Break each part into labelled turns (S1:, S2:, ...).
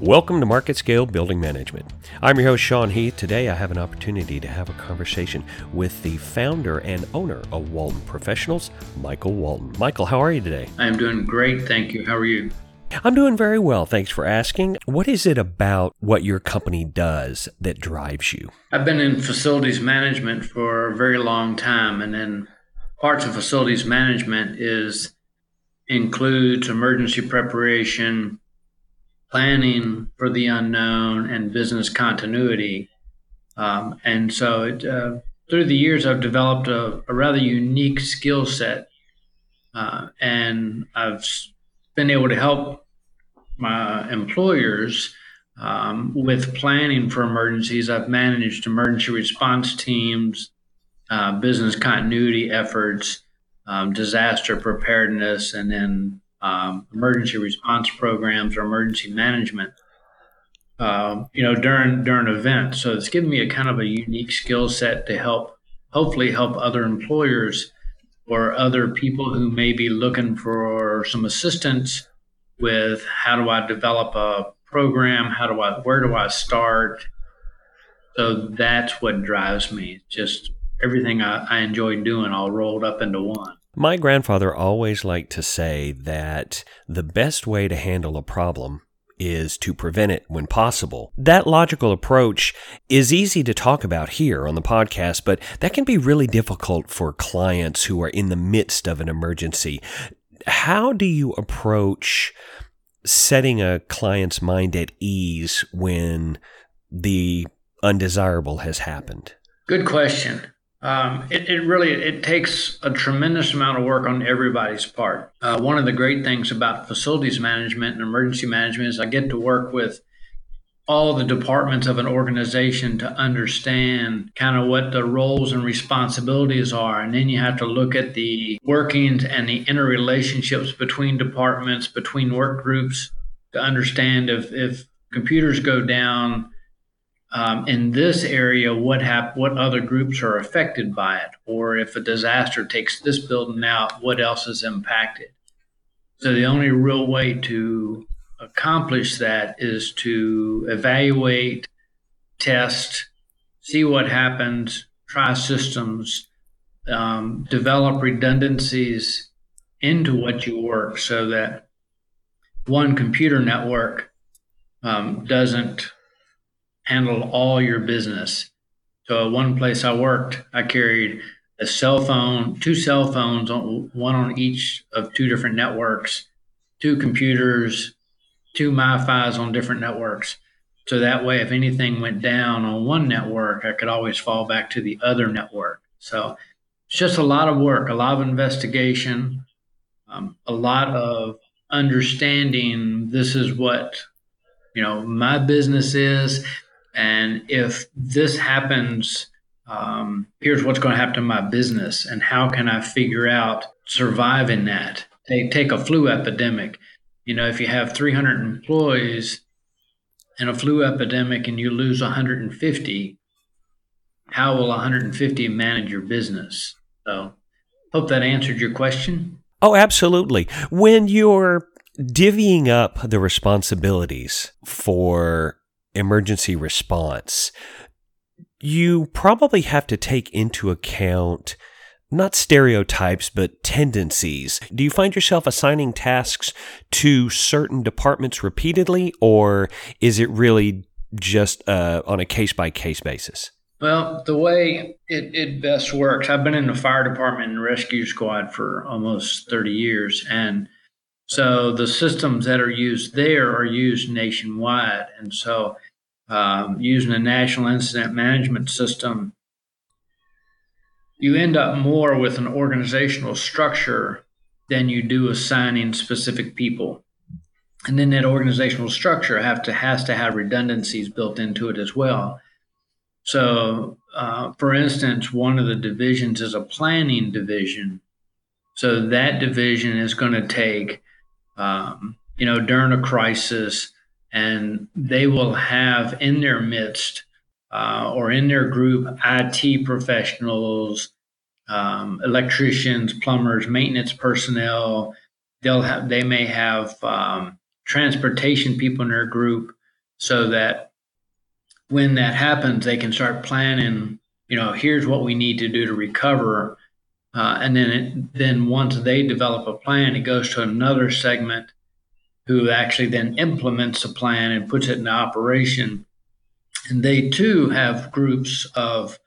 S1: Welcome to MarketScale Building Management. I'm your host, Sean Heath. Today I have an opportunity to have a conversation with the founder and owner of Walton Professionals, Michael Walton. Michael, how are you today?
S2: I'm doing great, thank you. How are you?
S1: I'm doing very well. Thanks for asking. What is it about what your company does that drives you?
S2: I've been in facilities management for a very long time, and then parts of facilities management is includes emergency preparation, planning for the unknown and business continuity. Um, and so, it, uh, through the years, I've developed a, a rather unique skill set, uh, and I've been able to help my employers um, with planning for emergencies. I've managed emergency response teams, uh, business continuity efforts, um, disaster preparedness, and then um, emergency response programs or emergency management. Uh, you know, during during events, so it's given me a kind of a unique skill set to help, hopefully, help other employers or other people who may be looking for some assistance with how do I develop a program? How do I where do I start? So that's what drives me. Just everything I, I enjoy doing all rolled up into one.
S1: My grandfather always liked to say that the best way to handle a problem is to prevent it when possible. That logical approach is easy to talk about here on the podcast, but that can be really difficult for clients who are in the midst of an emergency. How do you approach setting a client's mind at ease when the undesirable has happened?
S2: Good question. Um, it, it, really it takes a tremendous amount of work on everybody's part. Uh, one of the great things about facilities management and emergency management is I get to work with all the departments of an organization to understand kind of what the roles and responsibilities are. And then you have to look at the workings and the interrelationships between departments, between work groups to understand if, if computers go down, um, in this area what hap- what other groups are affected by it? Or if a disaster takes this building out what else is impacted? So the only real way to accomplish that is to evaluate test see what happens try systems um, develop redundancies into what you work so that one computer network um, doesn't handle all your business. So, one place I worked, I carried a cell phone, two cell phones, one on each of two different networks, two computers, two MiFi's on different networks. So that way, if anything went down on one network, I could always fall back to the other network. So it's just a lot of work, a lot of investigation, um, a lot of understanding this is what you know my business is and if this happens, um, here's what's going to happen to my business, and how can I figure out surviving that? Take take a flu epidemic. You know, if you have 300 employees in a flu epidemic and you lose 150, how will 150 manage your business? So, hope that answered your question.
S1: Oh, absolutely. When you're divvying up the responsibilities for emergency response, you probably have to take into account not stereotypes, but tendencies. Do you find yourself assigning tasks to certain departments repeatedly, or is it really just uh, on a case by case basis?
S2: Well, the way it, it best works, I've been in the fire department and rescue squad for almost 30 years. And so the systems that are used there are used nationwide. And so um, using a national incident management system, you end up more with an organizational structure than you do assigning specific people. And then that organizational structure have to has to have redundancies built into it as well. So, uh, for instance, one of the divisions is a planning division. So that division is going to take, um, you know, during a crisis, and they will have in their midst uh, or in their group IT professionals, um, electricians, plumbers, maintenance personnel. They'll have they may have um, transportation people in their group, so that when that happens, they can start planning. You know, here's what we need to do to recover, uh, and then it, then once they develop a plan, it goes to another segment who actually then implements the plan and puts it into operation. And they too have groups of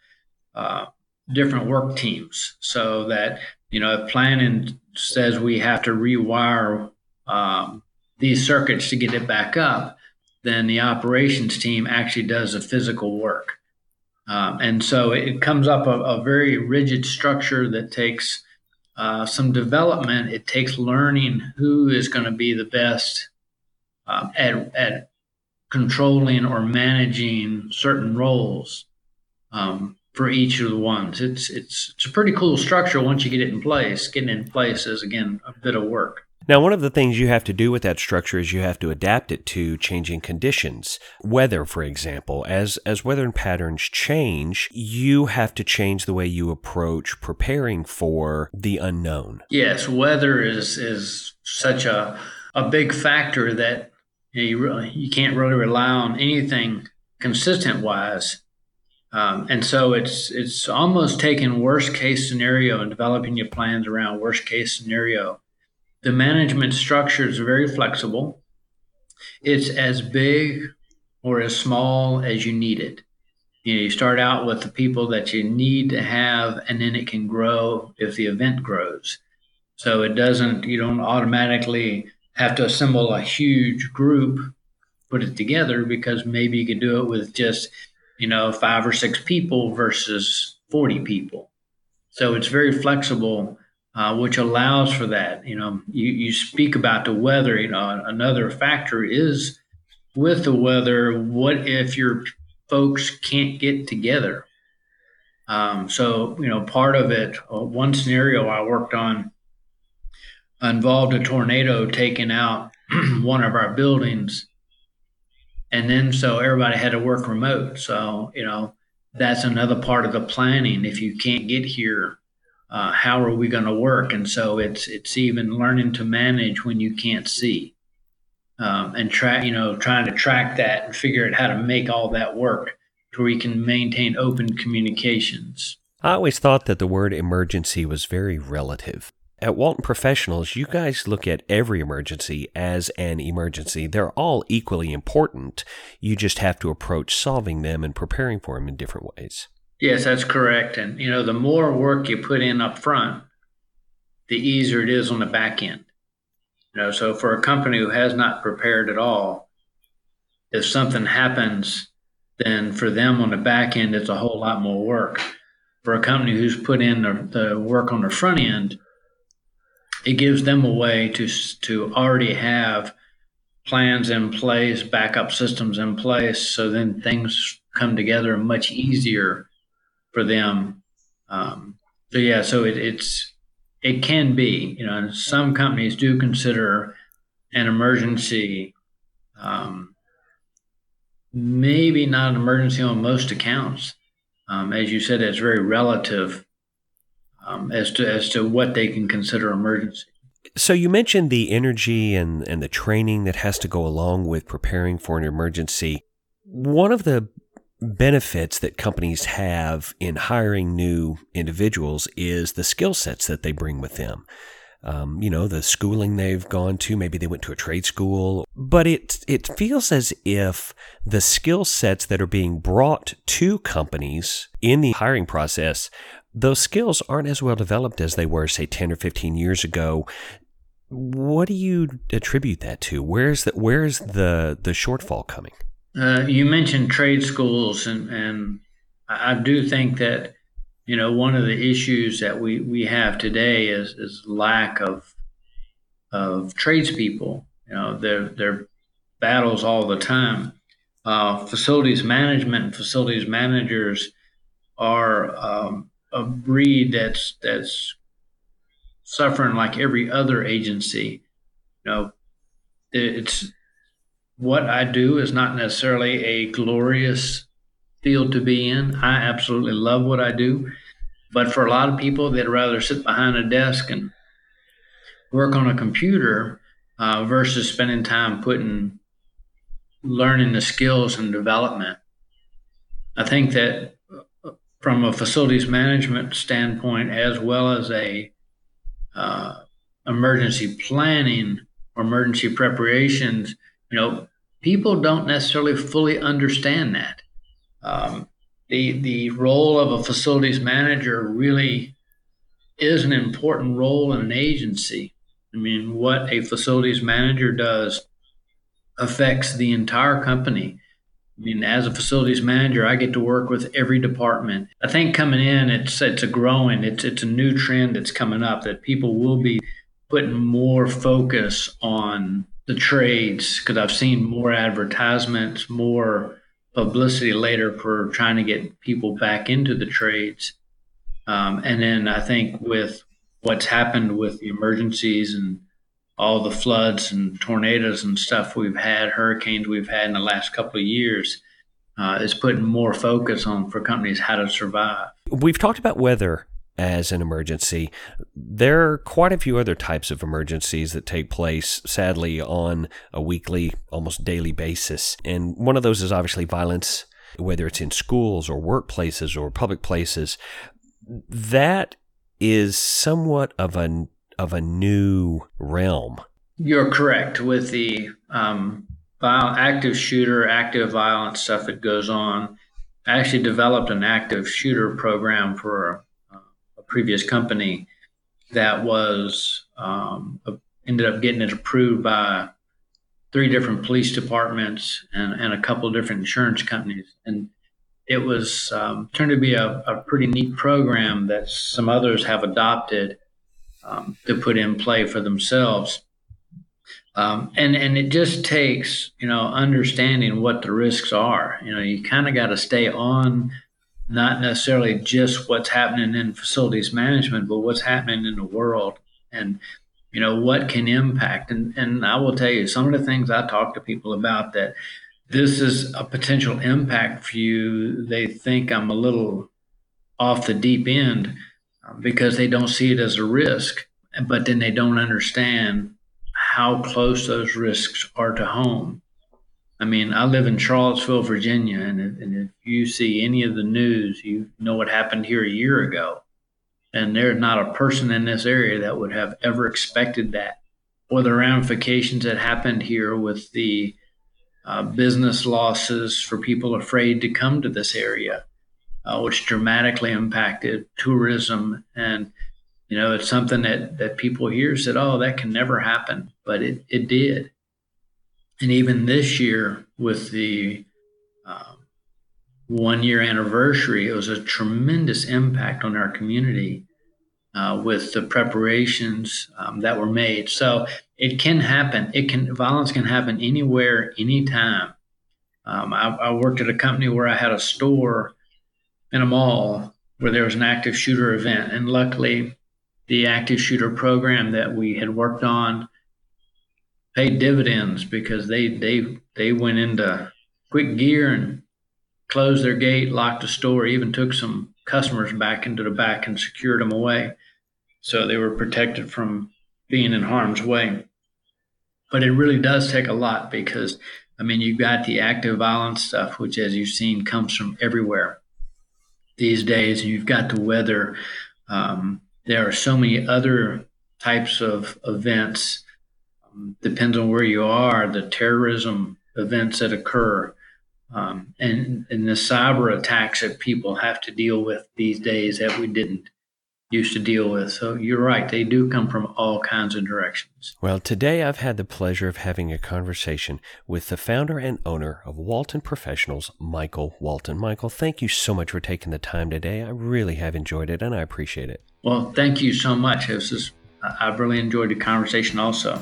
S2: uh, different work teams so that, you know, if planning says we have to rewire um, these circuits to get it back up, then the operations team actually does the physical work. Um, and so it comes up a, a very rigid structure that takes uh, some development. It takes learning who is going to be the best um, at, at controlling or managing certain roles um, for each of the ones. It's it's it's a pretty cool structure once you get it in place. Getting it in place is again a bit of work.
S1: Now, one of the things you have to do with that structure is you have to adapt it to changing conditions. Weather, for example, as, as weather patterns change, you have to change the way you approach preparing for the unknown.
S2: Yes, weather is, is such a, a big factor that you, really, you can't really rely on anything consistent wise. Um, and so it's it's almost taking worst case scenario and developing your plans around worst case scenario the management structure is very flexible. It's as big or as small as you need it. You know, you start out with the people that you need to have, and then it can grow if the event grows. So it doesn't, you don't automatically have to assemble a huge group, put it together, because maybe you could do it with just, you know, five or six people versus 40 people. So it's very flexible uh, which allows for that. You know, you, you speak about the weather. You know, another factor is with the weather. What if your folks can't get together? Um, so you know, part of it. Uh, one scenario I worked on involved a tornado taking out one of our buildings, and then so everybody had to work remote. So you know, that's another part of the planning. If you can't get here uh, how are we going to work? And so it's it's even learning to manage when you can't see, um, and track you know trying to track that and figure out how to make all that work to where you can maintain open communications.
S1: I always thought that the word emergency was very relative. At Walton Professionals, you guys look at every emergency as an emergency. They're all equally important. You just have to approach solving them and preparing for them in different ways.
S2: Yes, that's correct. And you know, the more work you put in up front, the easier it is on the back end. You know, so for a company who has not prepared at all, if something happens, then for them on the back end, it's a whole lot more work. For a company who's put in the, the work on the front end, it gives them a way to to already have plans in place, backup systems in place, so then things come together much easier for them. Um, so yeah, so it, it's it can be. You know, some companies do consider an emergency. Um, maybe not an emergency on most accounts. Um, as you said, it's very relative um, as to as to what they can consider emergency.
S1: So you mentioned the energy and, and the training that has to go along with preparing for an emergency. One of the benefits that companies have in hiring new individuals is the skill sets that they bring with them. Um, you know, the schooling they've gone to, maybe they went to a trade school, but it, it feels as if the skill sets that are being brought to companies in the hiring process, those skills aren't as well developed as they were, say, 10 or 15 years ago. What do you attribute that to? Where's the, where's the, the shortfall coming?
S2: Uh, you mentioned trade schools, and, and I do think that you know one of the issues that we, we have today is is lack of of tradespeople. You know, they're they're battles all the time. Uh, facilities management and facilities managers are um, a breed that's that's suffering like every other agency. You know, it's what I do is not necessarily a glorious field to be in. I absolutely love what I do. But for a lot of people, they'd rather sit behind a desk and work on a computer uh, versus spending time putting learning the skills and development. I think that uh, from a facilities management standpoint, as well as a uh, emergency planning or emergency preparations, you know, people don't necessarily fully understand that. Um, the the role of a facilities manager really is an important role in an agency. I mean, what a facilities manager does affects the entire company. I mean, as a facilities manager, I get to work with every department. I think coming in, it's it's a growing, it's it's a new trend that's coming up that people will be putting more focus on the trades because I've seen more advertisements, more publicity later for trying to get people back into the trades. Um, and then I think with what's happened with the emergencies and all the floods and tornadoes and stuff we've had, hurricanes we've had in the last couple of years, uh, is putting more focus on for companies how to survive.
S1: We've talked about weather as an emergency. There are quite a few other types of emergencies that take place, sadly, on a weekly, almost daily basis. And one of those is obviously violence, whether it's in schools or workplaces or public places. That is somewhat of a, of a new realm.
S2: You're correct with the um, active shooter, active violence stuff that goes on. I actually developed an active shooter program for previous company that was um, ended up getting it approved by three different police departments and, and a couple of different insurance companies. And it was um, turned to be a, a, pretty neat program that some others have adopted um, to put in play for themselves. Um, and and it just takes you know understanding what the risks are. You know, you kind of got to stay on not necessarily just what's happening in facilities management, but what's happening in the world and you know what can impact. And and I will tell you some of the things I talk to people about that this is a potential impact for you they think I'm a little off the deep end um, because they don't see it as a risk but then they don't understand how close those risks are to home I mean, I live in Charlottesville, Virginia, and if, and if you see any of the news, you know what happened here a year ago. And there's not a person in this area that would have ever expected that, or the ramifications that happened here with the uh, business losses for people afraid to come to this area, uh, which dramatically impacted tourism. And, you know, it's something that, that people hear said, oh, that can never happen. But it, it did and even this year with the uh, one year anniversary, it was a tremendous impact on our community uh, with the preparations um, that were made. So it can happen. It can violence can happen anywhere, anytime. Um, I, I worked at a company where I had a store in a mall where there was an active shooter event, and luckily, the active shooter program that we had worked on paid dividends because they they they went into quick gear and closed their gate, locked the store, even took some customers back into the back and secured them away, so they were protected from being in harm's way. But it really does take a lot because I mean you've got the active violence stuff, which as you've seen comes from everywhere these days, and you've got the weather. Um, there are so many other types of events depends on where you are, the terrorism events that occur, um, and, and the cyber attacks that people have to deal with these days that we didn't used to deal with. So you're right, they do come from all kinds of directions.
S1: Well, today I've had the pleasure of having a conversation with the founder and owner of Walton Professionals, Michael Walton. Michael, thank you so much for taking the time today. I really have enjoyed it and I appreciate it.
S2: Well, thank you so much. This is, I've really enjoyed the conversation also.